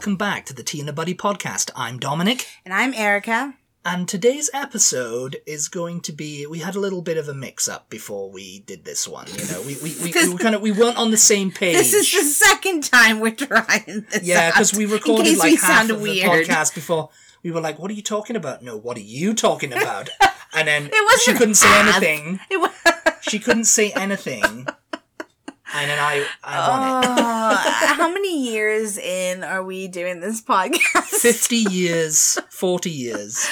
welcome back to the Tea and a Buddy podcast. I'm Dominic, And I'm Erica. and today's episode is going to be. We had a little bit of a mix-up before we did this one. You know, we we, we, we kind of we weren't on the same page. This is the second time we're trying this. yeah, because we recorded like we half of weird. the podcast before. We were like, "What are you talking about?" No, what are you talking about? And then It wasn't she couldn't say anything. It wa- She couldn't say anything. And then I, I won it. Oh, how many years in are we doing this podcast? 50 years, 40 years.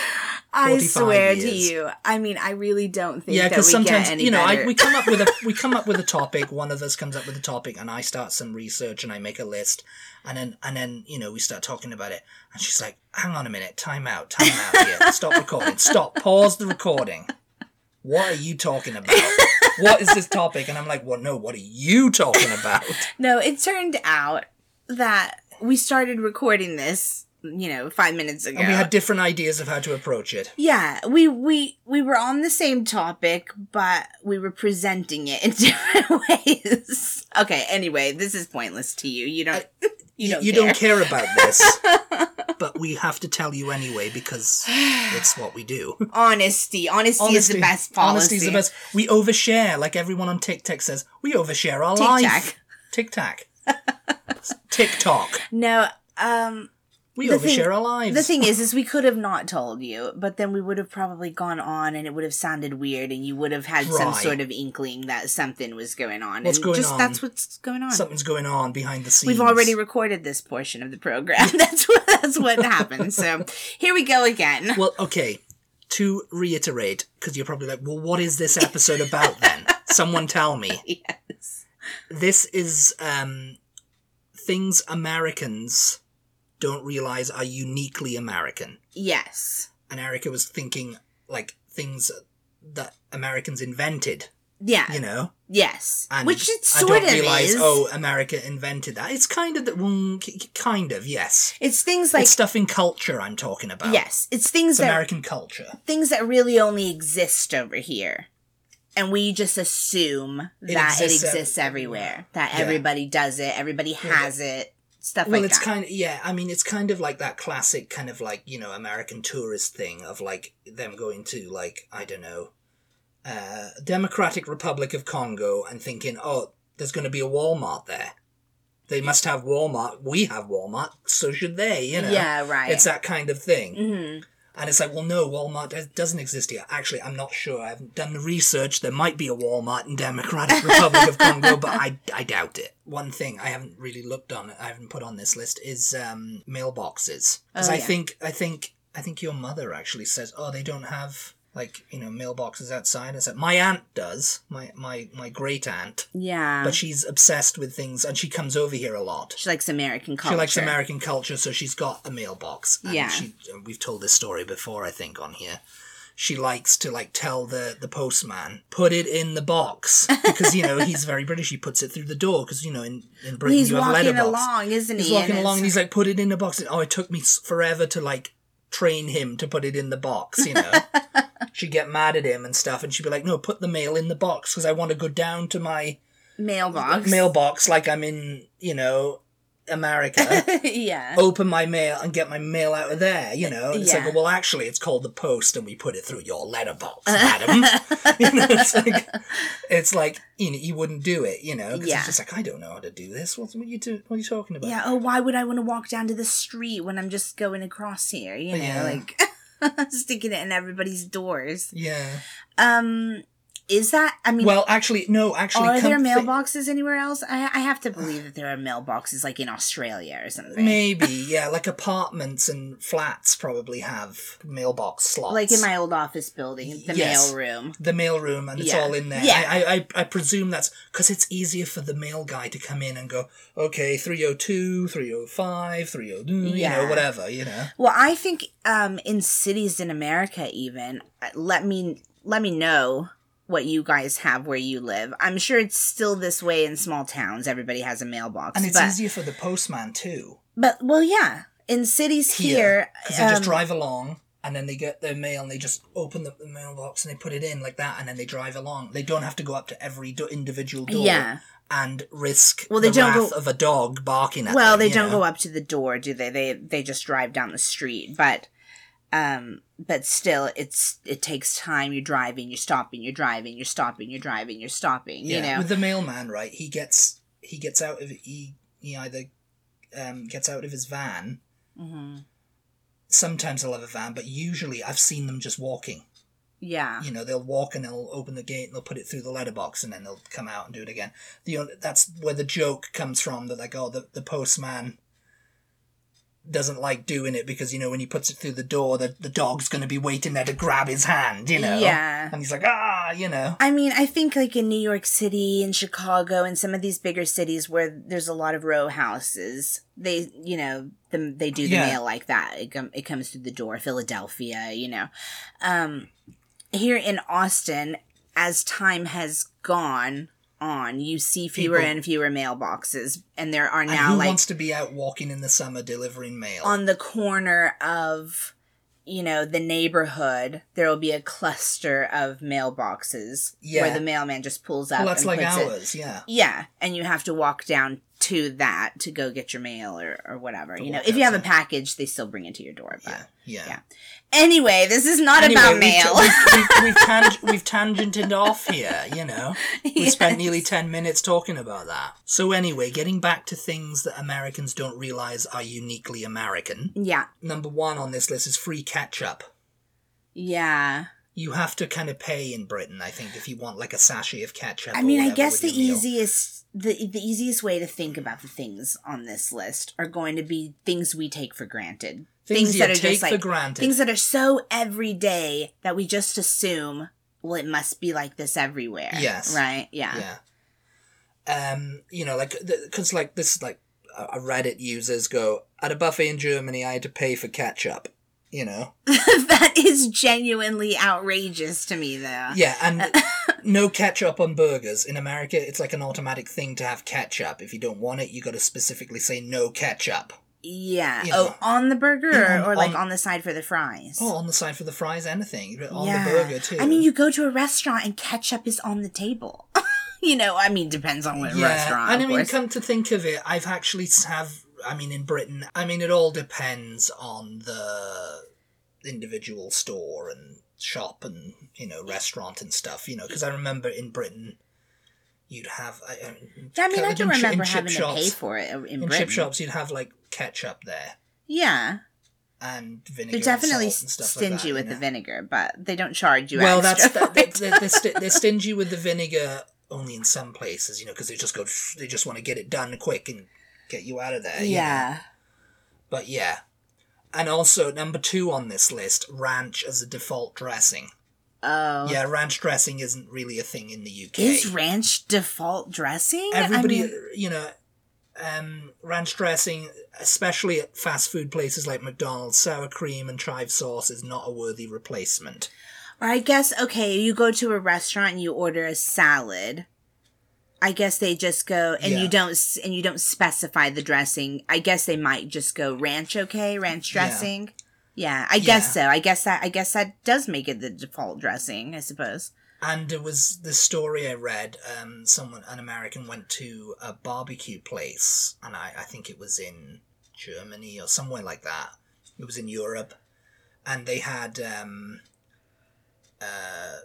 I 45 swear to you. I mean, I really don't think Yeah, because sometimes you know. I, we come up with a we come up with a topic. One of us comes up with a topic, and I start some research, and I make a list, and then and then you know we start talking about it, and she's like, "Hang on a minute, time out, time out here, stop recording, stop, pause the recording. What are you talking about? What is this topic?" And I'm like, "Well, no, what are you talking about?" No, it turned out that we started recording this, you know, five minutes ago. And we had different ideas of how to approach it. Yeah, we we we were on the same topic, but we were presenting it in different ways. Okay, anyway, this is pointless to you. You don't you don't you care. don't care about this, but we have to tell you anyway because it's what we do. Honesty. Honesty, is the best policy. Honesty is the best. We overshare, like everyone on TikTok says. We overshare our life. TikTok, Tac. TikTok. No, um We The overshare thing- our lives. the thing is is we could have not told you, but then we would have probably gone on and it would have sounded weird and you would have had some sort of inkling that something was going on. What's and going just on? that's what's going on. something's going on behind the scenes. We've already recorded this portion of the program. That's what that's what happened. So here we go again. Well, okay. To reiterate, because you're probably like, well, what is this episode about then? Someone tell me. Yes. This is um, things Americans don't realize are uniquely American. Yes. and Erica was thinking like things that Americans invented, Yeah. you know. Yes. And Which it I sort don't of realize, is. oh, America invented that. It's kind of the, mm, k- k- kind of yes. It's things like it's stuff in culture I'm talking about. yes, it's things it's that American culture. things that really only exist over here. And we just assume that it exists exists, ev- everywhere. That Yeah. everybody does it, everybody has it, stuff Well, like it's that. kind of yeah. I mean, it's kind of like that classic kind of like you know American tourist thing of like them going to like I don't know, uh, Democratic Republic of Congo and thinking, oh, there's going to be a Walmart there. They must have Walmart. We have Walmart, so should they. You know. Yeah, right. It's that kind of thing. hmm And it's like, well, no, Walmart does- doesn't exist here. Actually, I'm not sure. I haven't done the research. There might be a Walmart in Democratic Republic of Congo, but I, I doubt it. One thing I haven't really looked on, I haven't put on this list, is um, mailboxes. Because Oh, I think, I think, I think your mother actually says, oh, they don't have like you know mailboxes outside. I said my aunt does, my my my great aunt, Yeah. but she's obsessed with things, and she comes over here a lot. she likes American culture. She likes American culture, so she's got a mailbox. And Yeah. She, we've told this story before, I think, on here. She likes to like tell the the postman put it in the box because you know he's very British. He puts it through the door because you know in in Britain He's you have a walking letterbox. along, isn't he? He's walking And along and he's like put it in the box. Oh, it took me forever to like train him to put it in the box. You know. She'd get mad at him and stuff, and she'd be like, "No, put the mail in the box because I want to go down to my mailbox. mailbox like I'm in, you know, America." yeah. open my mail and get my mail out of there, you know. And It's Yeah. like, well, actually, it's called the post, and we put it through your letterbox, madam. you know, it's like, it's like, you know, you wouldn't do it, you know, because Yeah. it's just like, I don't know how to do this. What, what are you do? What are you talking about? Yeah. Oh, why would I want to walk down to the street when I'm just going across here? You know, Yeah. like sticking it in everybody's doors. Yeah. Um, is that? I mean, Well, actually, no. Actually, are there mailboxes anywhere else? I I have to believe that there are mailboxes like in Australia or something. Maybe, yeah, like apartments and flats probably have mailbox slots. Like in my old office building, the Yes. mail room. the mail room and it's Yeah. all in there. Yeah. I, I, I presume that's because it's easier for the mail guy to come in and go, okay, 302, 305, 302, you know, Yeah. whatever, you know. Well, I think um, in cities in America, even uh, let me let me know what you guys have where you live. I'm sure it's still this way in small towns. Everybody has a mailbox, And it's but easier for the postman too. but well, yeah, in cities here, Because they just um, drive along and then they get their mail and they just open the, the mailbox and they put it in like that and then they drive along. They don't have to go up to every do- individual door Yeah. and risk Well, they the don't wrath go- of a dog barking at well them. they don't know? go up to the door do they they they just drive down the street but um but still it's it takes time you're driving you're stopping you're driving you're stopping you're driving you're stopping you know with the mailman, right? He gets he gets out of he he either um, gets out of his van. hmm Sometimes they'll have a van, but usually I've seen them just walking. yeah You know, they'll walk and they'll open the gate and they'll put it through the letterbox and then they'll come out and do it again. The that's where the joke comes from. That like, oh, the the postman doesn't like doing it because you know when he puts it through the door, the the dog's going to be waiting there to grab his hand. You know, Yeah. and he's like, ah, you know. I mean, I think like in New York City and Chicago and some of these bigger cities where there's a lot of row houses, they, you know, the, they do the Yeah. mail like that. It, com- it comes through the door. Philadelphia, you know. Um, here in Austin, as time has gone on, you see fewer People- and fewer mailboxes, and there are And now who like wants to be out walking in the summer delivering mail? on the corner of you know the neighborhood there will be a cluster of mailboxes Yeah. where the mailman just pulls up well, that's and like puts it- ours, yeah. yeah and you have to walk down to that to go get your mail or, or whatever you know if you have a package they still bring it to your door but Yeah, yeah. Yeah. anyway this is not Anyway, about we've, mail we've, we've, we've, tang- we've tangented off here, you know. We spent nearly 10 minutes talking about that. So, anyway, getting back to things that Americans don't realize are uniquely American. yeah Number one on this list is free ketchup. yeah You have to kind of pay in Britain, I think, if you want like a sachet of ketchup. I mean, I guess the meal. easiest the the easiest way to think about the things on this list are going to be things we take for granted. things, you that are take just for like granted. things that are so everyday that we just assume, well, it must be like this everywhere. Yes. Right? Yeah. yeah. Um, you know, like because like this, like uh, Reddit users go at a buffet in Germany, I had to pay for ketchup. You know, that is genuinely outrageous to me though. yeah, and no ketchup on burgers in America. It's like an automatic thing to have ketchup. If you don't want it, you got to specifically say no ketchup. Yeah. You oh, know. on the burger Yeah, or, on- or like on- on the side for the fries. Oh, on the side for the fries, anything on Yeah. the burger too. I mean, you go to a restaurant and ketchup is on the table. you know, I mean, depends on what restaurant. And I mean, course. come to think of it, I've actually have. I mean, in Britain, I mean, it all depends on the individual store and shop and you know restaurant and stuff. You know, because I remember in Britain, you'd have. I, I mean, Yeah, I mean, I can remember having to pay for it in, In Britain. chip shops, you'd have like ketchup there Yeah, and vinegar. they're and definitely and stuff stingy like that, with you the vinegar, but they don't charge you. Well, that's extra the, they, they're, sti- they're stingy with the vinegar only in some places, you know, because they just go, they just want to get it done quick and get you out of there. you know. yeah. But yeah. And also, number two on this list, ranch as a default dressing. Oh, Yeah, ranch dressing isn't really a thing in the UK. Is ranch default dressing? I Everybody, mean, you know, um, ranch dressing, especially at fast food places like McDonald's, sour cream and chive sauce is not a worthy replacement. or I guess okay, you go to a restaurant and you order a salad. I guess they just go and Yeah. you don't and you don't specify the dressing. I guess they might just go ranch okay, ranch dressing. Yeah, I guess Yeah. so. I guess that I guess that does make it the default dressing, I suppose. And it was the story I read. Um, someone, an American, went to a barbecue place, and I, I think it was in Germany or somewhere like that. It was in Europe, and they had um, uh,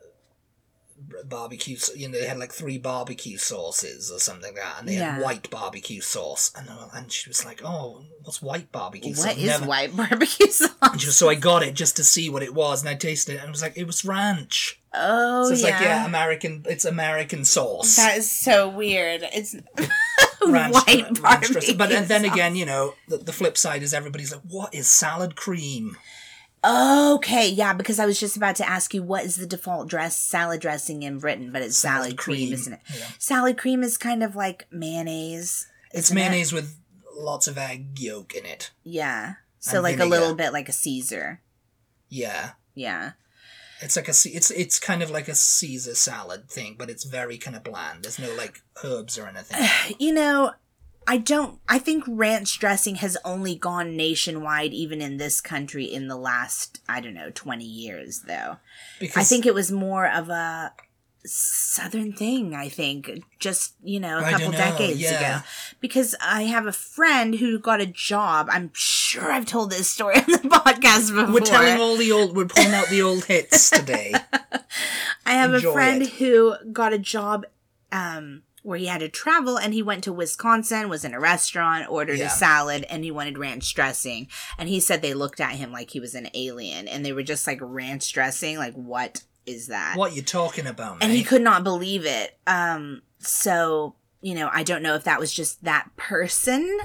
barbecue. You know, they had like three barbecue sauces or something like that, and they Yeah. had white barbecue sauce. And uh, and she was like, "Oh, what's white barbecue sauce?" What is Never- white barbecue sauce? Was- so I got it just to see what it was, and I tasted it, and it was like it was ranch. Oh So it's yeah. like yeah, American. It's American sauce. That is so weird. It's ranch, white ranch dressing. But and then again, you know, the, the flip side is everybody's like, "What is salad cream?" Okay, yeah, because I was just about to ask you what is the default dress salad dressing in Britain, but it's salad, Salad cream, cream, isn't it? yeah. Salad cream is kind of like mayonnaise. It's isn't it? mayonnaise with lots of egg yolk in it. Yeah. So And like a little bit like a Caesar. Yeah, Yeah. it's like a it's it's kind of like a Caesar salad thing, but it's very kind of bland. There's no like herbs or anything. You know, I don't I think ranch dressing has only gone nationwide even in this country in the last, I don't know, 20 years though. Because I think it was more of a southern thing i think just you know a I couple know, decades yeah. ago because i have a friend who got a job i'm sure i've told this story on the podcast before We're telling all the old. We're pulling out the old hits today. i have enjoy a friend it. who got a job um where he had to travel and he went to wisconsin was in a restaurant ordered Yeah. a salad and he wanted ranch dressing and he said they looked at him like he was an alien and they were just like ranch dressing like what is that what you talking about, mate? and he could not believe it. Um, so you know, I don't know if that was just that person,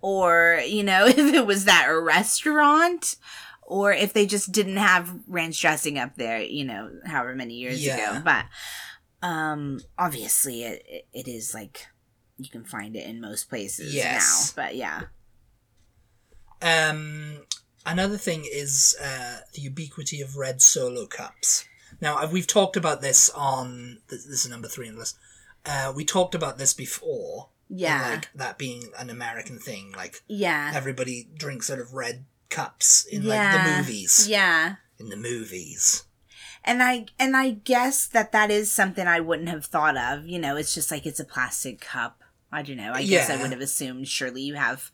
or you know, if it was that restaurant, or if they just didn't have ranch dressing up there. You know, however many years Yeah. ago. But um, obviously, it, it is like you can find it in most places Yes. now. But yeah, Um, another thing is uh, the ubiquity of red solo cups. Now, we've talked about this on this, is number three on the list. Uh, we talked about this before. yeah, like that being an American thing. Like yeah, everybody drinks out of red cups in like the movies. yeah. In the movies. And I and I guess that that is something I wouldn't have thought of. You know, it's just like it's a plastic cup. I don't know. I guess I would have assumed surely you have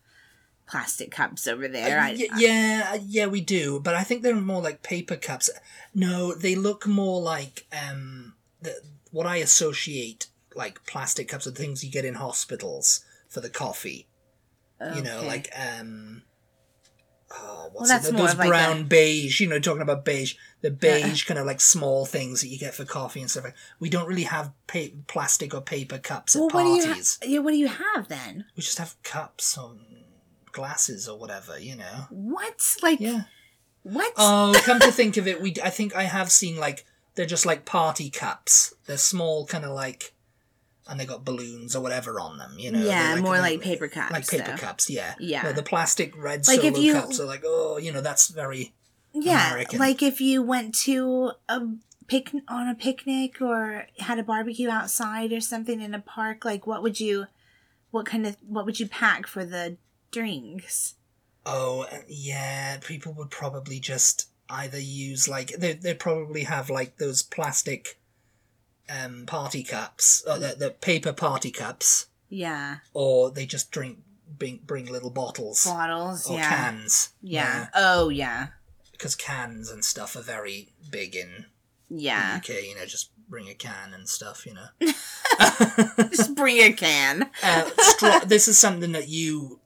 plastic cups over there. Uh, I, y- yeah, uh, yeah, we do, but I think they're more like paper cups. No, they look more like um the, what I associate like plastic cups are things you get in hospitals for the coffee. You know, like um. Oh, what's that's it? Those of like brown beige, you know, talking about beige, the beige kind of like small things that you get for coffee and stuff. Like we don't really have pa- plastic or paper cups at well, what do you ha- parties. yeah? What do you have then? we just have cups or glasses or whatever, you know. What like Yeah. what? Oh, come to think of it, we I think I have seen like they're just like party cups. They're small, kind of like, and they got balloons or whatever on them. You know, yeah, They're more like paper cups. like paper cups. Yeah, Yeah. No, the plastic red Like solo you- cups are like, oh, you know, that's very. Yeah, American. like if you went to a pic on a picnic or had a barbecue outside or something in a park, like what would you, what kind of what would you pack for the drinks? Oh, uh, yeah. People would probably just either use like they they probably have like those plastic, um, party cups, or the the paper party cups, Yeah, or they just drink bring bring little bottles bottles. or yeah, cans. yeah. Oh yeah, because cans and stuff are very big in yeah. the UK. You know, just bring a can and stuff. You know, Just bring a can. uh, this is something that you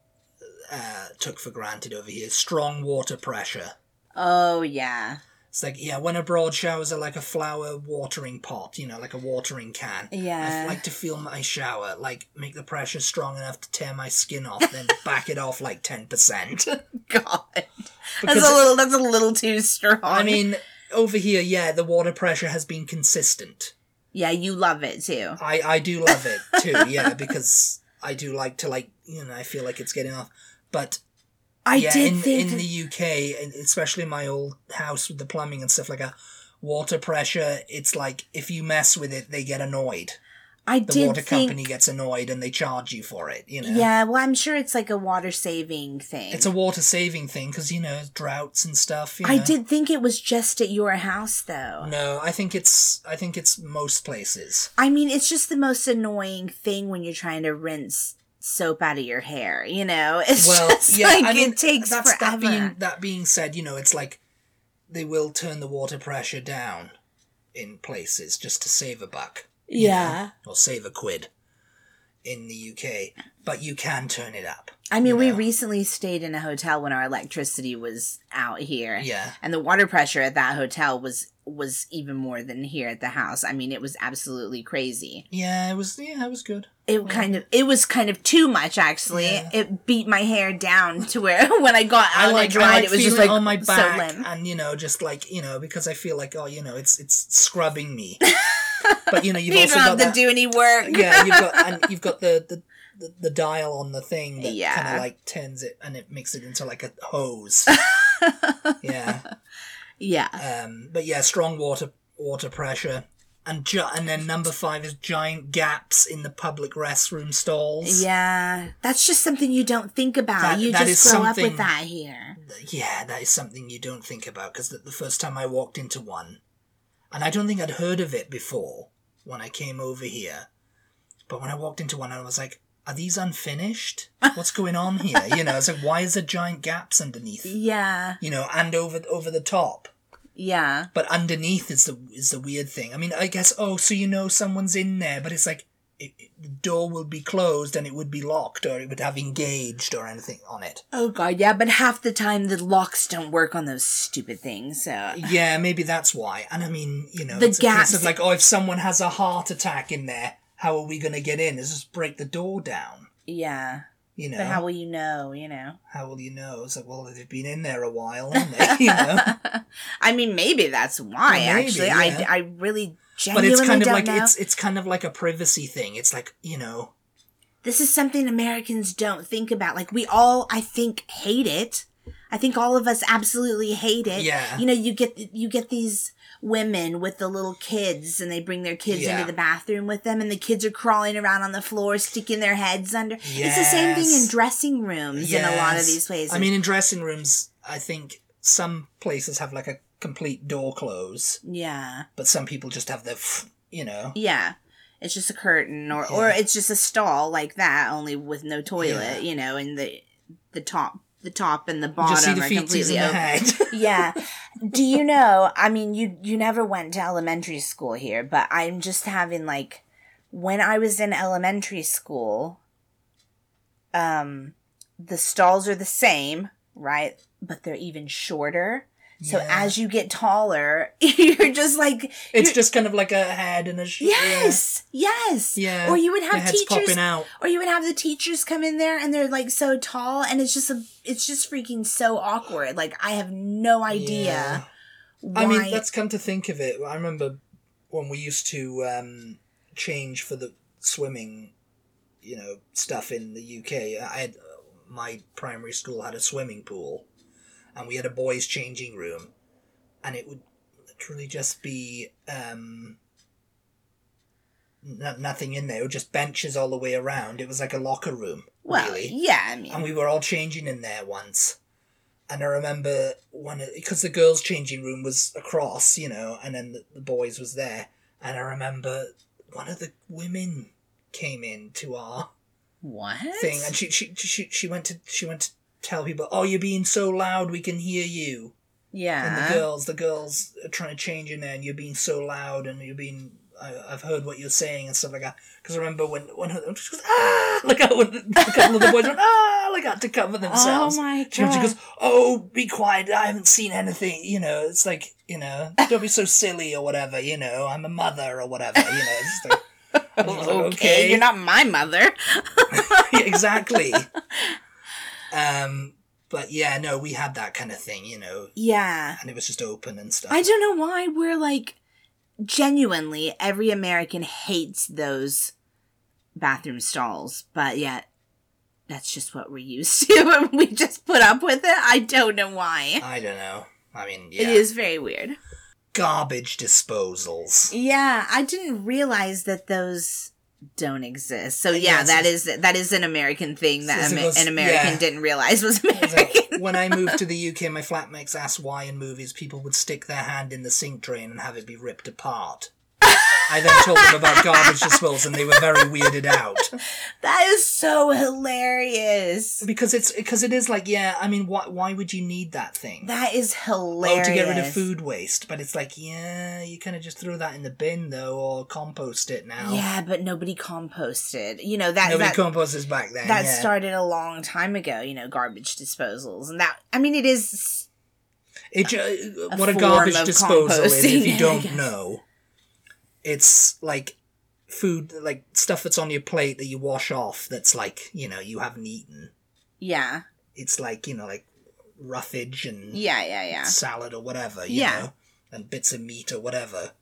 uh, took for granted over here. Strong water pressure. Oh yeah, It's like yeah, when abroad showers are like a flower watering pot. You know, like a watering can. yeah. I like to feel my shower, like make the pressure strong enough to tear my skin off, then back it off like ten percent. God, that's a little. That's a little too strong. I mean, over here, yeah, the water pressure has been consistent. yeah, you love it too. I I do love it too, yeah, because I do like to like you know I feel like it's getting off, but I yeah, did in think in the UK, and especially my old house with the plumbing and stuff like that, water pressure. It's like if you mess with it, they get annoyed. I The did water think. company gets annoyed and they charge you for it. You know, Yeah, well, I'm sure it's like a water saving thing. it's a water saving thing because you know droughts and stuff. You know? I did think it was just at your house, though. No, I think it's I think it's most places. I mean, it's just the most annoying thing when you're trying to rinse soap out of your hair. You know, it's well, just yeah, like I mean, it takes forever. That being, that being said, you know, it's like they will turn the water pressure down in places just to save a buck. Yeah. know, or save a quid in the UK, but you can turn it up. I mean, you we recently stayed in a hotel when our electricity was out here. Yeah. And the water pressure at that hotel was was even more than here at the house. I mean, it was absolutely crazy. Yeah, it was yeah, it was good. It kind of it was kind of too much actually. Yeah. It beat my hair down to where when I got I like, and dried, I like it was just like on my so back limp. and you know just like you know because I feel like oh you know it's it's scrubbing me, but you know you've You also got to that, do any work. yeah you've got and you've got the the, the, the dial on the thing that kind of like turns it and it makes it into like a hose. yeah, yeah. um, but yeah, strong water water pressure. And, gi- and then number five is giant gaps in the public restroom stalls. Yeah. That's just something you don't think about. That- you that just grow up with that here. Yeah, that is something you don't think about because the, the first time I walked into one, and I don't think I'd heard of it before, when I came over here. But when I walked into one, I was like, "Are these unfinished? What's going on here?" You know, it's like, why is there giant gaps underneath? Yeah. You know, and over over the top. Yeah. But underneath is the is the weird thing. I mean, I guess oh, so you know someone's in there, but it's like it, the door would be closed and it would be locked, or it would have engaged or anything on it. Oh god, yeah, but half the time the locks don't work on those stupid things. So Yeah, maybe that's why. And I mean, you know, The it's a case gaps- of like, oh, if someone has a heart attack in there, how are we going to get in? Is just break the door down? yeah. You know, But how will you know, you know? how will you know? It's like, well, they've been in there a while, haven't they? You know, I mean, maybe that's why. Well, maybe, actually, yeah. I, I really but it's kind of like know. it's it's kind of like a privacy thing. It's like you know, This is something Americans don't think about. Like we all, I think, hate it. I think all of us absolutely hate it. Yeah. You know, you get you get these women with the little kids, and they bring their kids Yeah. into the bathroom with them, and the kids are crawling around on the floor, sticking their heads under. It's the same thing in dressing rooms in a lot of these places. I mean, in dressing rooms, I think some places have like a complete door close, yeah, but some people just have the, you know, yeah. It's just a curtain, or or it's just a stall like that, only with no toilet. Yeah. You know, and the the top, the top and the bottom the are completely open. yeah. Do you know? I mean, you you never went to elementary school here, but I'm just having like when I was in elementary school, um, the stalls are the same, right? But they're even shorter. So Yeah. as you get taller, you're just like It's just kind of like a head and a sh- yes, yes. Yeah. Or you would have teachers popping out. or you would have the teachers come in there and they're like so tall and it's just a it's just freaking so awkward. Like I have no idea Yeah. why I mean, let's come to think of it. I remember when we used to um, change for the swimming, you know, stuff in the UK. I had my primary school had a swimming pool, and we had a boys' changing room, and it would literally just be um, no, nothing in there. It was just benches all the way around. It was like a locker room, Well, really yeah, I mean, and we were all changing in there once. And I remember one because the girls' changing room was across, you know, and then the, the boys was there. And I remember one of the women came in to our what? thing, and she she she she went to she went to tell people, "Oh, you're being so loud, we can hear you." yeah, And the girls, the girls are trying to change in there, and you're being so loud, and you're being. I, I've heard what you're saying and stuff like that. Because I remember when when her, she goes ah, like how when a couple of the boys went ah, like had to cover themselves. Oh my She, she goes, oh, be quiet. I haven't seen anything. You know, it's like you know, don't be so silly or whatever. You know, I'm a mother or whatever. You know, it's like, like, okay, you're not my mother. exactly. Um, but yeah, no, we had that kind of thing, you know, yeah, and it was just open and stuff. I don't know why we're like genuinely every American hates those bathroom stalls, but yet that's just what we're used to, and we just put up with it. I don't know why. I don't know. I mean, yeah. It is very weird. garbage disposals. Yeah, I didn't realize that those don't exist. So Yeah, it's that is that is an American thing that So goes- an American yeah. didn't realize was American. when I moved to the UK, my flatmates asked why in movies people would stick their hand in the sink drain and have it be ripped apart. I then told them about garbage disposals, and they were very weirded out that is so hilarious. because it's because it is like yeah. I mean, why why would you need that thing? That is hilarious. Oh, to get rid of food waste, but it's like yeah, you kind of just throw that in the bin though, or compost it now. Yeah, but nobody composted. You know that nobody that, composes back then. that yeah. started a long time ago. You know, garbage disposals, and that I mean, it is. It A what a form garbage disposal is, if you don't know, it's like food, like stuff that's on your plate that you wash off. That's like you know you haven't eaten. Yeah, It's like you know like roughage and yeah, yeah, yeah. salad or whatever. You Yeah. know, and bits of meat or whatever.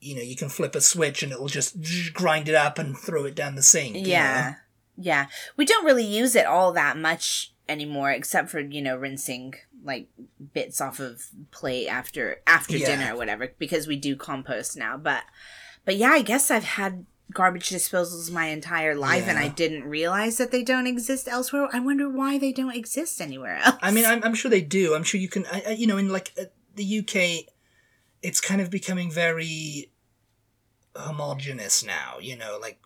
You know, you can flip a switch and it'll just grind it up and throw it down the sink. you Yeah. know? Yeah. We don't really use it all that much anymore except for, you know, rinsing like bits off of plate after after Yeah. dinner or whatever because we do compost now. But but yeah, I guess I've had garbage disposals my entire life and I didn't realize that they don't exist elsewhere. I wonder why they don't exist anywhere else. I mean, I'm, I'm sure they do. I'm sure you can. I, I, you know, in like uh, the UK, it's kind of becoming very homogenous now. You know, like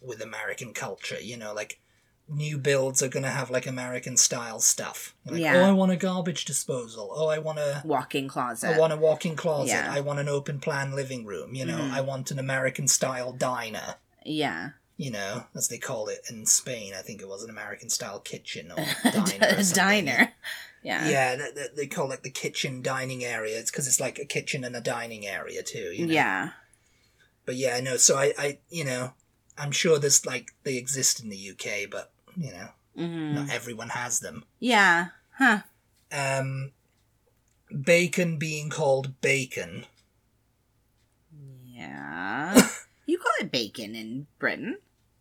with American culture. You know, like new builds are gonna have like American style stuff. Like, Yeah. Oh, I want a garbage disposal. Oh, I want a. Walk-in closet. I want a walk-in closet. Yeah. I want an open plan living room. You know, Mhm. I want an American style diner. yeah. You know, as they call it in Spain. I think it was an American style kitchen or diner. or diner. Yeah. Yeah, they, they- they call it the kitchen dining area. It's because it's like a kitchen and a dining area too. You know? Yeah. But yeah, no. So I, I, you know, I'm sure there's like they exist in the UK, but you know, hmm not everyone has them. Yeah. Huh. Um, bacon being called bacon. Yeah. you call it bacon in Britain.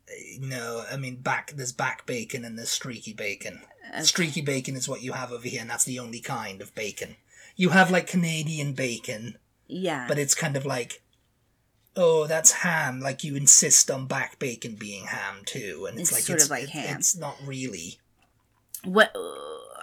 Uh, No, I mean back. There's back bacon and there's streaky bacon. Uh, Streaky bacon is what you have over here, and that's the only kind of bacon. You have like Canadian bacon, Yeah. but it's kind of like, oh, that's ham. Like you insist on back bacon being ham too, and it's, It's like sort it's, of like it's- ham. It's not really. what?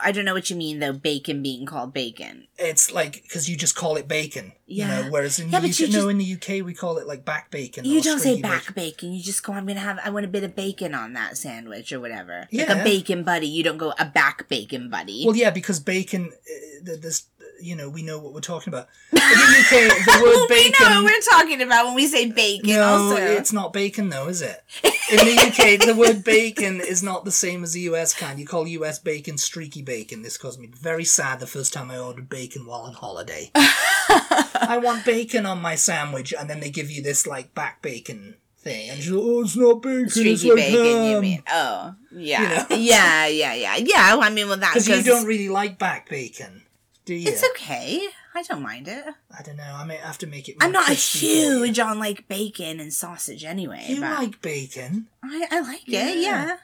I don't know what you mean though. Bacon being called bacon. It's like because you just call it bacon, you Yeah. know. Whereas in Yeah, the UK, you no, just- in the UK we call it like back bacon. You don't say back bacon. bacon. You just go. I'm gonna have. I want a bit of bacon on that sandwich or whatever. Like Yeah. a bacon butty. You don't go a back bacon butty. Well, yeah, because bacon. Uh, th- this, you know, we know what we're talking about. In the UK, the word we know what we're talking about when we say bacon. No, also, it's not bacon though, is it? In the UK, the word bacon is not the same as the US kind. You call US bacon streaky bacon. This caused me very sad the first time I ordered bacon while on holiday. I want bacon on my sandwich, and then they give you this like back bacon thing, and you're oh, it's not bacon, it's streaky like bacon. You mean? Oh, yeah, You know? yeah, yeah, yeah, yeah. I mean, well, that Because you don't really like back bacon, do you? It's okay. I don't mind it. I don't know. I may have to make it. I'm not a crispy for you. huge on like bacon and sausage anyway. You but like bacon? I, I like Yeah. it. Yeah.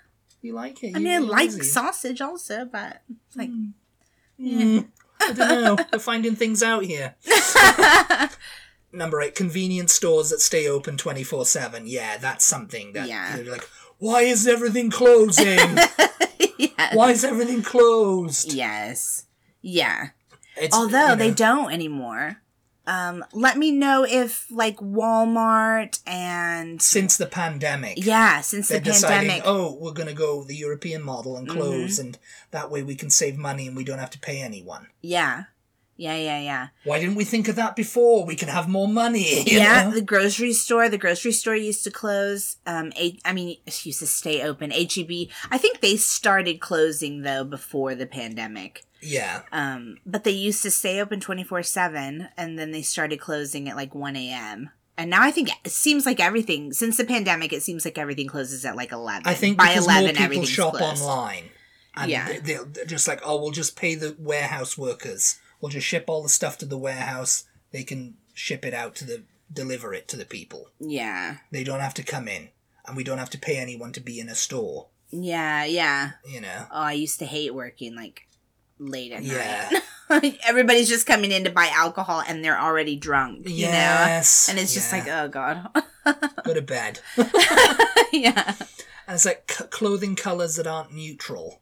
You like it? I mean, I like lazy. sausage also, but it's like Mm, I don't know. We're finding things out here. Number eight, convenience stores that stay open 24 7. Yeah, that's something that Yeah. you're like, why is everything closing? yeah. why is everything closed? Yes. Yeah. It's, Although you they don't anymore. Um, let me know if like Walmart and Since the pandemic, yeah, since the pandemic. Mm-hmm. oh, we're going to go the European model and close, and that way we can save money and we don't have to pay anyone. Yeah. Yeah, yeah, yeah. Why didn't we think of that before? We can have more money. yeah, know? the grocery store. The grocery store used to close. Um, a- I mean, it used to stay open. HEB. I think they started closing though before the pandemic. Yeah. Um, but they used to stay open twenty four seven, and then they started closing at like one a.m. And now I think it seems like everything since the pandemic, it seems like everything closes at like eleven. I think by because eleven, more people shop closed. online, and Yeah. they- they're just like, oh, we'll just pay the warehouse workers. We'll just ship all the stuff to the warehouse. They can ship it out to the deliver it to the people. Yeah, They don't have to come in, and we don't have to pay anyone to be in a store. yeah, yeah. You know. Oh, I used to hate working like late at Yeah. night. Everybody's just coming in to buy alcohol and they're already drunk, you know? yes. And it's just yeah. like, oh god. go to bed. yeah. And it's like c- clothing colors that aren't neutral.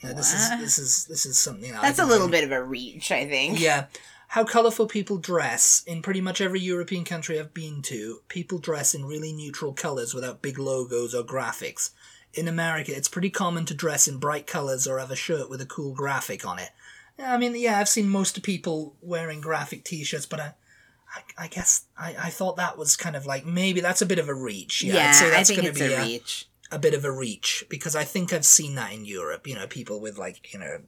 You know, this is this is this is something that That's a little been- bit of a reach, I think. Yeah. How colourful people dress in pretty much every European country I've been to, people dress in really neutral colours without big logos or graphics. In America, it's pretty common to dress in bright colours or have a shirt with a cool graphic on it. I mean, yeah, I've seen most people wearing graphic t-shirts, but I, I, I guess I, I thought that was kind of like maybe that's a bit of a reach. Yeah, Yeah, I'd say I that's think going to it's be a a, reach. a bit of a reach because I think I've seen that in Europe. You know, people with like you know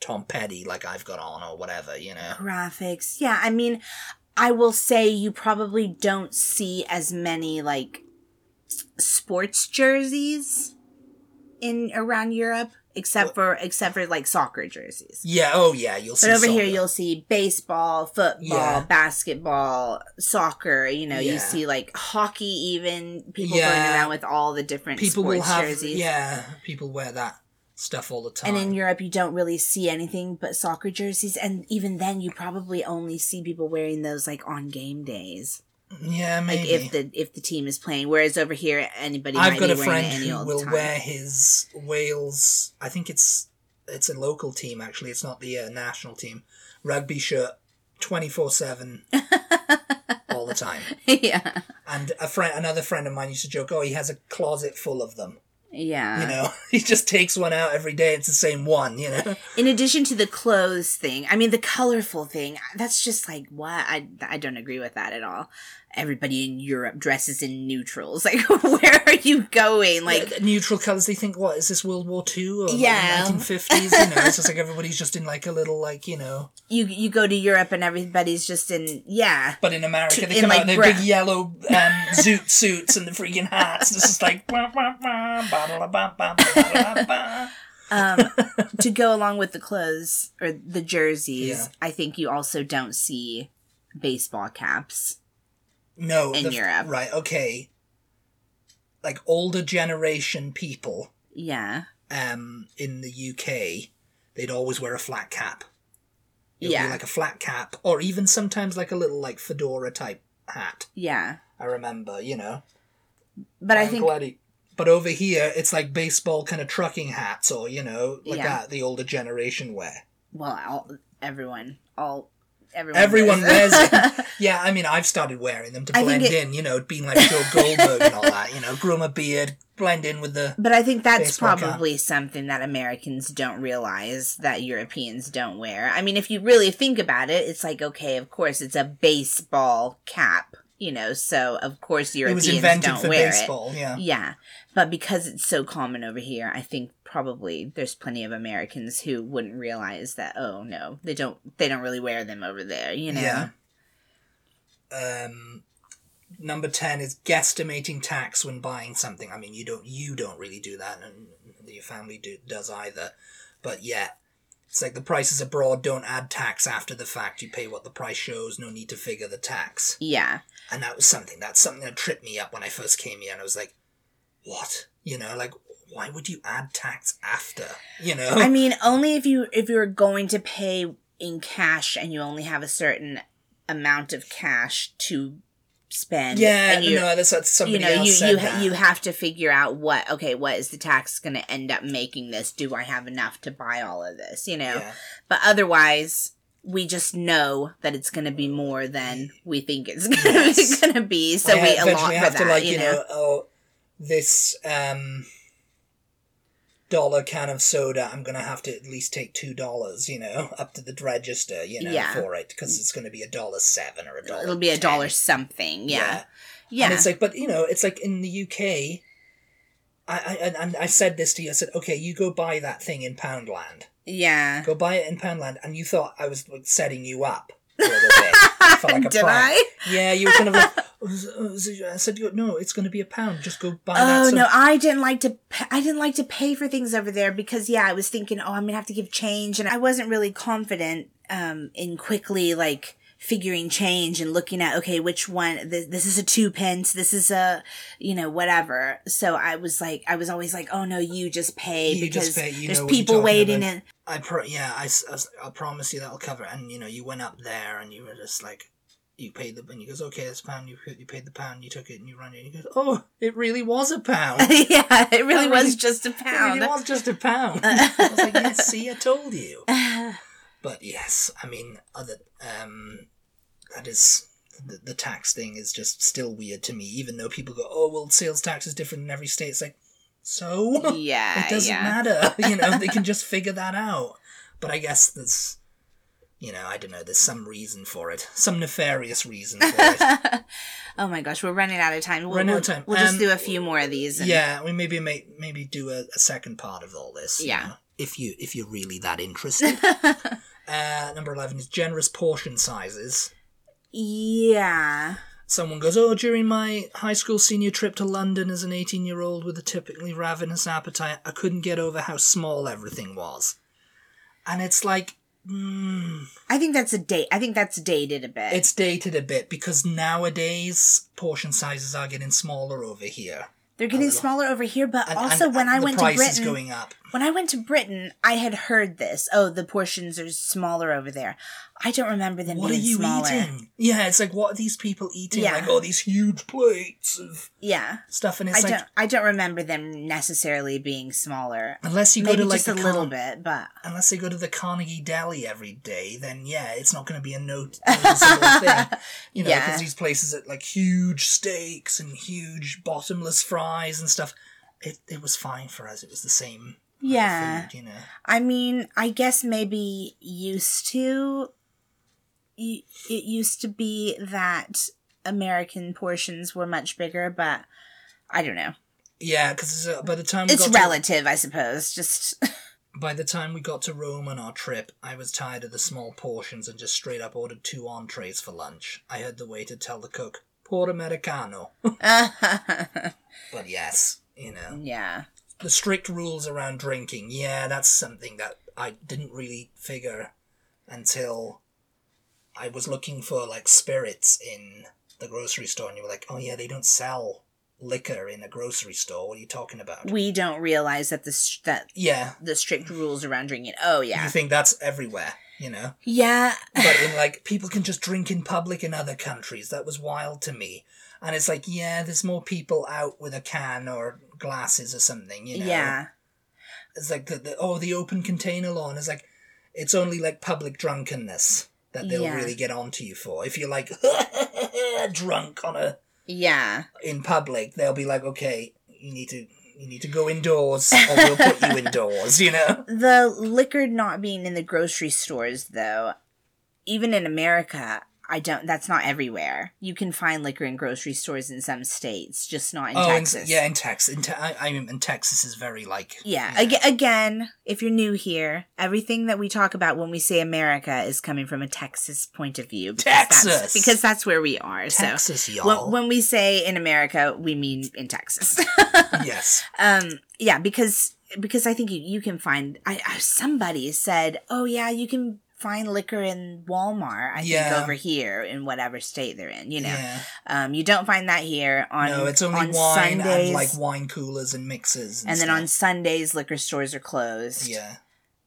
Tom Petty like I've got on or whatever. You know. Graphics. Yeah, I mean, I will say you probably don't see as many like sports jerseys in around Europe except for except for like soccer jerseys. Yeah. Oh, yeah. You'll see. But over here, you'll see baseball, football, Yeah. basketball, soccer. You know, Yeah. you see like hockey, even people Yeah. going around with all the different people sports will have. jerseys. Yeah. People wear that stuff all the time. And in Europe, you don't really see anything but soccer jerseys, and even then, you probably only see people wearing those like on game days, yeah, like maybe. if the if the team is playing. Whereas over here, anybody I've might got a friend who will wear his Wales. I think it's it's a local team actually. It's not the uh, national team. Rugby shirt, twenty four seven, all the the time. yeah. And a friend, another friend of mine used to joke, "Oh, he has a closet full of them." Yeah. You know, he just takes one out every day. It's the same one. You know. In addition to the clothes thing, I mean the colorful thing, that's just like what I I don't agree with that at all. Everybody in Europe dresses in neutrals. Like where are you going? Like Yeah, neutral colors. They think, what is this World War Two or Yeah. nineteen fifties? You know, it's just like everybody's just in like a little like you know. you you go to Europe and everybody's just in yeah. But in America, To- they in, come like, out in their bra- big yellow um, zoot suits and the freaking hats. This is like. Um to go along with the clothes or the jerseys, Yeah. I think you also don't see baseball caps. No, In the- Europe. right? Okay, like older generation people Yeah. um, in the UK, they'd always wear a flat cap. It would Yeah. like a flat cap, or even sometimes like a little like fedora type hat. Yeah. I remember, you know. But I I'm think glad he- But over here, it's like baseball kind of trucking hats, or you know, like Yeah. that the older generation wear. well, all, everyone, all everyone, Everyone wears- wears. Yeah, I mean, I've started wearing them to blend it- in. You know, being like Joe Goldberg and all that. You know, grow my beard, blend in with the. But I think that's cap. probably something that Americans don't realize that Europeans don't wear. I mean, if you really think about it, it's like, okay, of course, it's a baseball cap, you know, so of course It Europeans was invented don't for wear baseball. Yeah. Yeah. But because it's so common over here, I think probably there's plenty of Americans who wouldn't realize that, oh no, they don't they don't really wear them over there, you know? Yeah. Um, number ten is guesstimating tax when buying something. I mean, you don't you don't really do that, and your family do, does either. But yeah, it's like the prices abroad don't add tax after the fact. You pay what the price shows. No need to figure the tax. Yeah. And that was something that's something that tripped me up when I first came here, and I was like, what? You know, like why would you add tax after? You know. I mean, only if you if you're going to pay in cash and you only have a certain amount of cash to spend. yeah, and you no, that's, that's somebody you know else you said you that. you have to figure out what okay what is the tax going to end up making this? Do I have enough to buy all of this? You know, Yeah. but otherwise. We just know that it's going to be more than we think it's going Yes. to be, so I we allot for have that. to like you you know, know, oh this um dollar can of soda i'm gonna have to at least take two dollars you know up to the register you know Yeah. for it because it's gonna be a dollar seven or a dollar it'll be a dollar something. Yeah, yeah. and it's like but you know it's like in the uk I, I I said this to you. I said, "Okay, you go buy that thing in Poundland. yeah. Go buy it in Poundland." And you thought I was like setting you up a little bit for like a Did prank. I? Yeah, you were kind of like. I said, "No, it's going to be a pound. Just go buy that." Oh no, I didn't like to. pa- I didn't like to pay for things over there because yeah, I was thinking, oh, I'm gonna have to give change, and I wasn't really confident um in quickly like figuring change and looking at okay, which one this, this is a two pence, this is a you know whatever. So I was like, I was always like, oh no, you just pay You because just pay, you there's people waiting about. and I pro- yeah, I, I I'll promise you that'll cover it. And you know, you went up there and you were just like, you paid the, and he goes, okay, that's a pound. You you paid the pound. You took it and you run it. And he goes, oh, it really was a pound. yeah, it really That was really- just a It pound. really was just a pound. I was like, yes, see, I told you. But yes, I mean, other um, that is the, the tax thing is just still weird to me. Even though people go, oh well, sales tax is different in every state. It's like, so yeah, it doesn't yeah. matter. You know, they can just figure that out. But I guess there's, you know, I don't know. There's some reason for it, some nefarious reason for it. oh my gosh, we're running out of time. We'll, Running out of time. we'll just Um, do a few more of these. and- yeah, we maybe may, maybe do a, a second part of all this. you Yeah. know, if you if you're really that interested. uh, number eleven is generous portion sizes. Yeah. Someone goes, Oh, during my high school senior trip to London as an 18 year old with a typically ravenous appetite, I couldn't get over how small everything was. And it's like, mm, I think that's a date. I think that's dated a bit. it's dated a bit because nowadays portion sizes are getting smaller over here. They're getting smaller over here, but And, also and- when and I went to Britain, going up. when I went to Britain, I had heard this. Oh, the portions are smaller over there. I don't remember them what are you smaller. eating? Yeah, it's like what are these people eating? Yeah. Like oh, these huge plates of Yeah. stuff, and I it's like don't I don't remember them necessarily being smaller. unless you go Maybe to like just the a little bit, but unless they go to the Carnegie Deli every day, then yeah, it's not going to be a note- thing. You know, because Yeah. these places at like huge steaks and huge bottomless fries and stuff. It it was fine for us. It was the same. Yeah. food, you know. I mean, I guess maybe used to it used to be that American portions were much bigger, but I don't know. Yeah, because uh, by the time we It's got to- relative, I suppose. Just By the time we got to Rome on our trip, I was tired of the small portions and just straight up ordered two entrees for lunch. I heard the waiter tell the cook, Por Americano. but yes, you know, yeah. the strict rules around drinking, yeah, that's something that I didn't really figure until I was looking for like spirits in the grocery store, and you were like, oh yeah, they don't sell liquor in a grocery store. What are you talking about? We don't realize that the that yeah, the strict rules around drinking. Oh yeah, you think that's everywhere, you know? Yeah. but in like people can just drink in public in other countries. That was wild to me. And it's like, yeah, there's more people out with a can or glasses or something, you know. Yeah. It's like the, the oh the open container law, and it's like it's only like public drunkenness that they'll Yeah. really get onto you for. If you're like drunk on a Yeah. in public, they'll be like, okay, you need to you need to go indoors, or we'll put you indoors. You know. The liquor not being in the grocery stores, though, even in America, I don't. That's not everywhere. You can find liquor in grocery stores in some states, just not in oh, in, Texas. yeah, in Texas. In te- I, I mean, in Texas is very like Yeah. Aga again, if you're new here, everything that we talk about when we say America is coming from a Texas point of view. because that's- Texas! because that's where we are. Texas, so y'all. when, when we say in America, we mean in Texas. yes. um yeah because because i think you, you can find I, I somebody said oh yeah you can find liquor in walmart i think over here in whatever state they're in you know. Yeah. um you don't find that here on no, it's only on wine sundays and like wine coolers and mixers. And, and then on sundays liquor stores are closed. Yeah,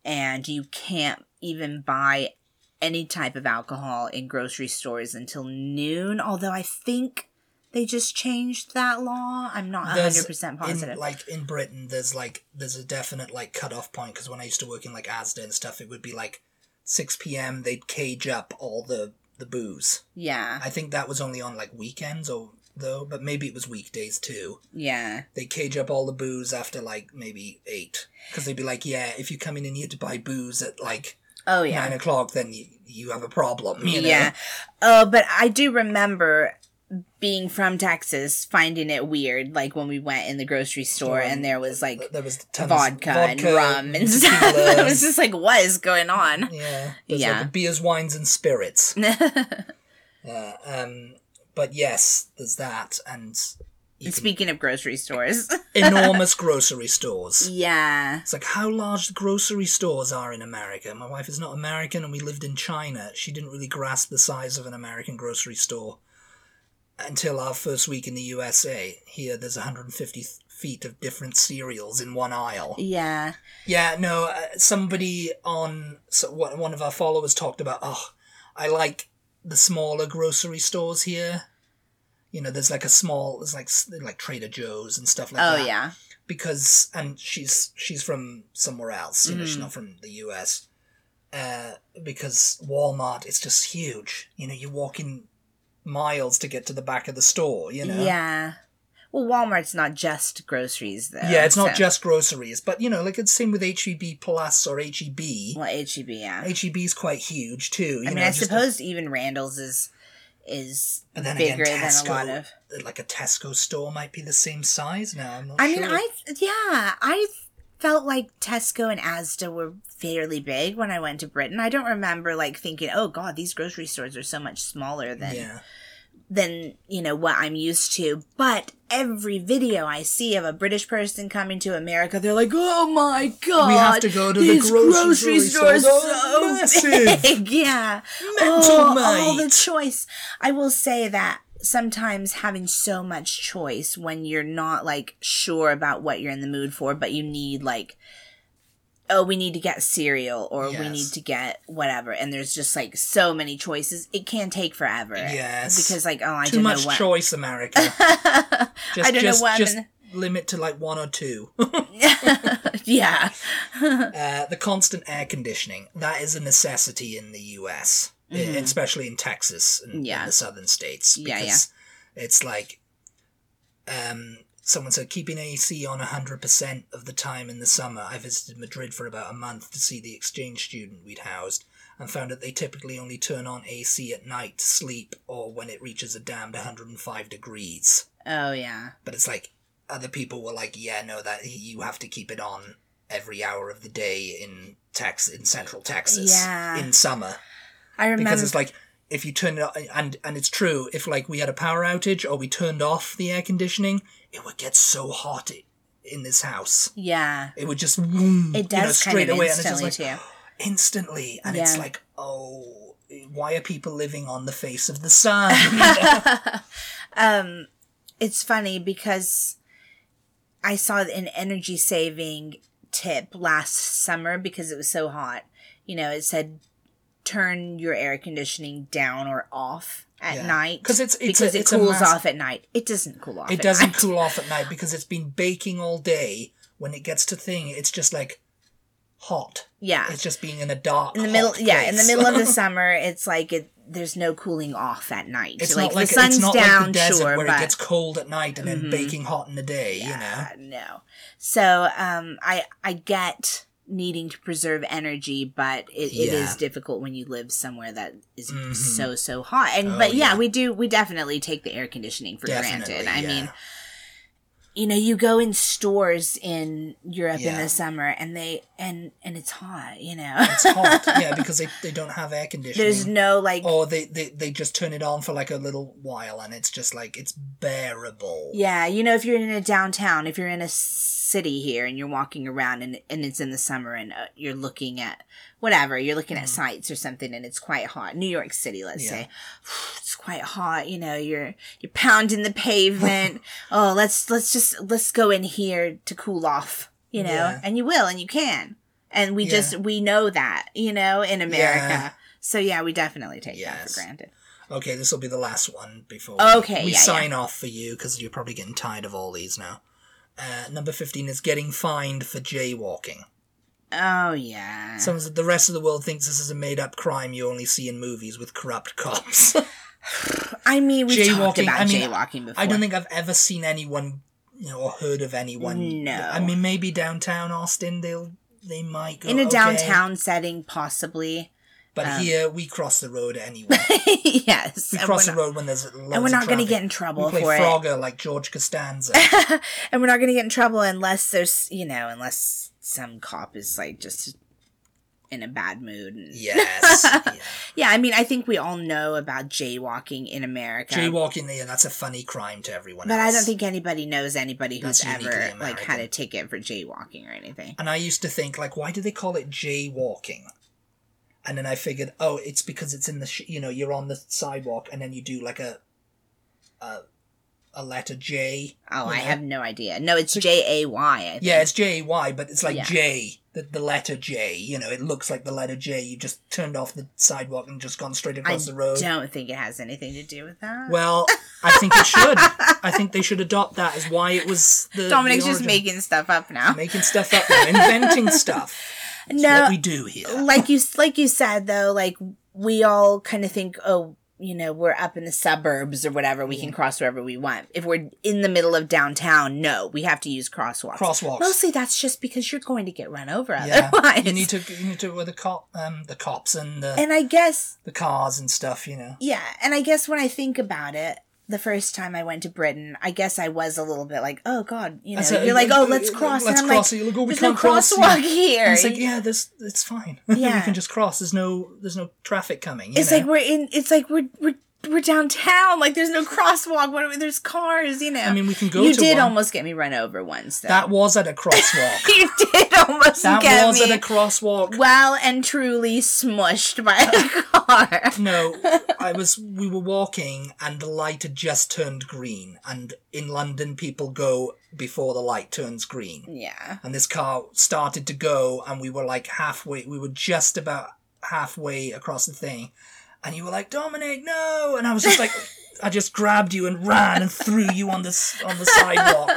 and you can't even buy any type of alcohol in grocery stores until noon although i think they just changed that law. I'm not 100% positive In, like in Britain, there's like there's a definite like cutoff point because when I used to work in like Asda and stuff, it would be like six p.m. They'd cage up all the the booze. yeah I think that was only on like weekends or though, but maybe it was weekdays too. yeah They cage up all the booze after like maybe eight because they'd be like, yeah, if you come in and you have to buy booze at like oh yeah nine o'clock, then you you have a problem. You know? Yeah. Oh, but I do remember being from Texas, finding it weird, like when we went in the grocery store and there was like there was tons vodka, and vodka rum and stuff. I was just like, what is going on? Yeah, there's Yeah. like beers, wines, and spirits. Uh, um, but yes, there's that, and Speaking of grocery stores. enormous grocery stores. yeah. It's like how large the grocery stores are in America. My wife is not American, and we lived in China. She didn't really grasp the size of an American grocery store until our first week in the USA. Here, there's 150 feet of different cereals in one aisle. Yeah. Yeah, no, uh, somebody on so one of our followers talked about, oh, I like the smaller grocery stores here. You know, there's like a small, there's like like Trader Joe's and stuff like Oh, that. Oh yeah. Because and she's she's from somewhere else. You know, Mm. she's not from the U.S. Uh, because Walmart is just huge. You know, you walk walking miles to get to the back of the store. You know. Yeah. Well, Walmart's not just groceries, though. Yeah, it's not just groceries, but you know, like it's same with HEB Plus or HEB. Well, HEB, yeah. HEB is quite huge too. You I mean, know, I a- suppose even Randall's is is but then bigger again, than Tesco, a lot of. like a Tesco store might be the same size now. I'm not I mean. I yeah, I felt like Tesco and Asda were fairly big when I went to Britain. I don't remember like thinking, "Oh God, these grocery stores are so much smaller than yeah, than you know what I'm used to." But every video I see of a British person coming to America, they're like, "Oh my God, we have to go to the these grocery, stores store. so oh, massive. big. yeah, Mental, oh, all the choice. I will say that sometimes having so much choice when you're not like sure about what you're in the mood for, but you need like oh, we need to get cereal or we need to get whatever. And there's just like so many choices. It can take forever. Yes. Because like, oh, I Too don't much know what. choice, America. Just, I don't just, know what. Just I'm limit to like one or two. yeah. uh, the constant air conditioning that is a necessity in the U.S., Mhm. especially in Texas and Yeah. in the southern states. Yeah, Because It's like, um, someone said keeping AC on hundred percent of the time in the summer. I visited Madrid for about a month to see the exchange student we'd housed. And found that they typically only turn on AC at night to sleep or when it reaches a damned 105 degrees. Oh, yeah. But it's like other people were like, yeah, no, that you have to keep it on every hour of the day in Tex in Central Texas Yeah. in summer I remember. because it's like if you turn it on, and and it's true if like we had a power outage or we turned off the air conditioning, it would get so hot in this house. yeah. It would just boom, It you know, does kind straight away, and it's instantly, just like too. instantly, and it's like oh. Why are people living on the face of the sun? um, it's funny because I saw an energy saving tip last summer because it was so hot. You know, it said turn your air conditioning down or off at Yeah. night it's- it's because a- it it's a cools mass- off at night. It doesn't cool off. it doesn't night. cool off at night because it's been baking all day. When it gets to thing, it's just like hot. Yeah, It's just being in a dark in the middle. Yeah, in the middle of the summer, it's like it. There's no cooling off at night. It's like not like the sun's it's not down, like the desert sure, where but it gets cold at night and then Mhm. baking hot in the day. Yeah, you know, no. So um I I get needing to preserve energy, but it, it is difficult when you live somewhere that is Mhm. so so hot. And Oh, but yeah, yeah. we do we definitely take the air conditioning for definitely. granted. I yeah. mean, you know, you go in stores in Europe in the summer and they and and it's hot, you know. it's hot. yeah, because they, they don't have air conditioning. There's no like or they, they they just turn it on for like a little while and it's just like it's bearable. Yeah, you know, if you're in a downtown, if you're in a city here and you're walking around and, and it's in the summer and uh, you're looking at whatever, you're looking at sites or something and it's quite hot. New York City, let's. Yeah. say. It's quite hot, you know, you're you're pounding the pavement. oh, let's let's just let's go in here to cool off, you know? Yeah. And you will and you can. And we Yeah. just we know that, you know, in America. Yeah. So yeah, we definitely take that for granted. Okay, this will be the last one before Okay, we sign off for you because you're probably getting tired of all these now. Uh, number 15 is getting fined for jaywalking. Oh yeah. Some the rest of the world thinks this is a made up crime you only see in movies with corrupt cops. I mean, we've talked about I mean, jaywalking before. I don't think I've ever seen anyone, you know, or heard of anyone. No. I mean, maybe downtown Austin, they'll they might go in a "Okay," downtown setting, possibly. but um, here we cross the road anyway. yes, We cross the not, road when there's and we're not going to get in trouble We play for Frogger like George Costanza. and we're not going to get in trouble unless there's, you know, unless some cop is like just in a bad mood. And... yes. Yeah. Yeah, I mean, I think we all know about jaywalking in America. Jaywalking, yeah, that's a funny crime to everyone but else. I don't think anybody knows anybody who's ever uniquely like had a ticket for jaywalking or anything. And I used to think, like, why do they call it jaywalking? And then I figured, oh, it's because it's in the, sh- you know, you're on the sidewalk and then you do like a, a, a letter J. Oh, I know? have no idea. No, it's J A Y. I think. Yeah, it's J A Y, but it's like Yeah. J, the, the letter J. You know, it looks like the letter J. You just turned off the sidewalk and just gone straight I across the road. I don't think it has anything to do with that. Well, I think it should. I think they should adopt that as why it was the. Dominic's the just making stuff up now. making stuff up, now, inventing stuff. That's No, we do here. like you like you said though, like we all kind of think, oh, you know, we're up in the suburbs or whatever, we can cross wherever we want. If we're in the middle of downtown, no, we have to use crosswalks. Crosswalks. Mostly that's just because you're going to get run over Yeah, otherwise. you need to you need to with the cop um the cops and the and I guess the cars and stuff. You know. yeah, and I guess when I think about it, the first time I went to Britain, I guess I was a little bit like, oh god, you know, you're like, oh, let's cross, let's and I'm cross. like, we there's no crosswalk And here. it's like yeah, this it's fine. Yeah. we Yeah. can just cross. There's no there's no traffic coming. you It's know? like we're in. It's like we're we're we're downtown. Like there's no crosswalk. What, there's cars. You know. I mean, we can go you did one. almost get me run over once. Though. that was at a crosswalk. you did almost that get was me at a crosswalk. well and truly smushed by a car. No, I was. We were walking, and the light had just turned green. And in London, people go before the light turns green. Yeah. And this car started to go, and we were like halfway, we were just about halfway across the thing. And you were like, Dominic, no! And I was just like, I just grabbed you and ran and threw you on this on the sidewalk,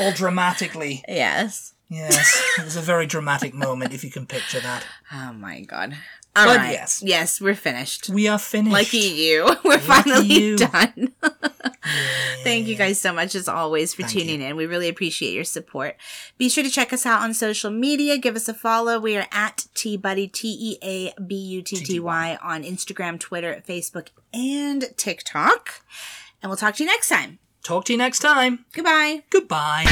all dramatically. Yes. Yes, it was a very dramatic moment, if you can picture that. Oh my god. All right. But yes. Yes, we're finished. We are finished. Lucky you. We're finally you. done. Thank you guys so much as always for Thank tuning in. We really appreciate your support. Be sure to check us out on social media. Give us a follow. We are at Tea Butty T E A B U T T Y on Instagram, Twitter, Facebook, and TikTok. And we'll talk to you next time. Talk to you next time. Goodbye. Goodbye.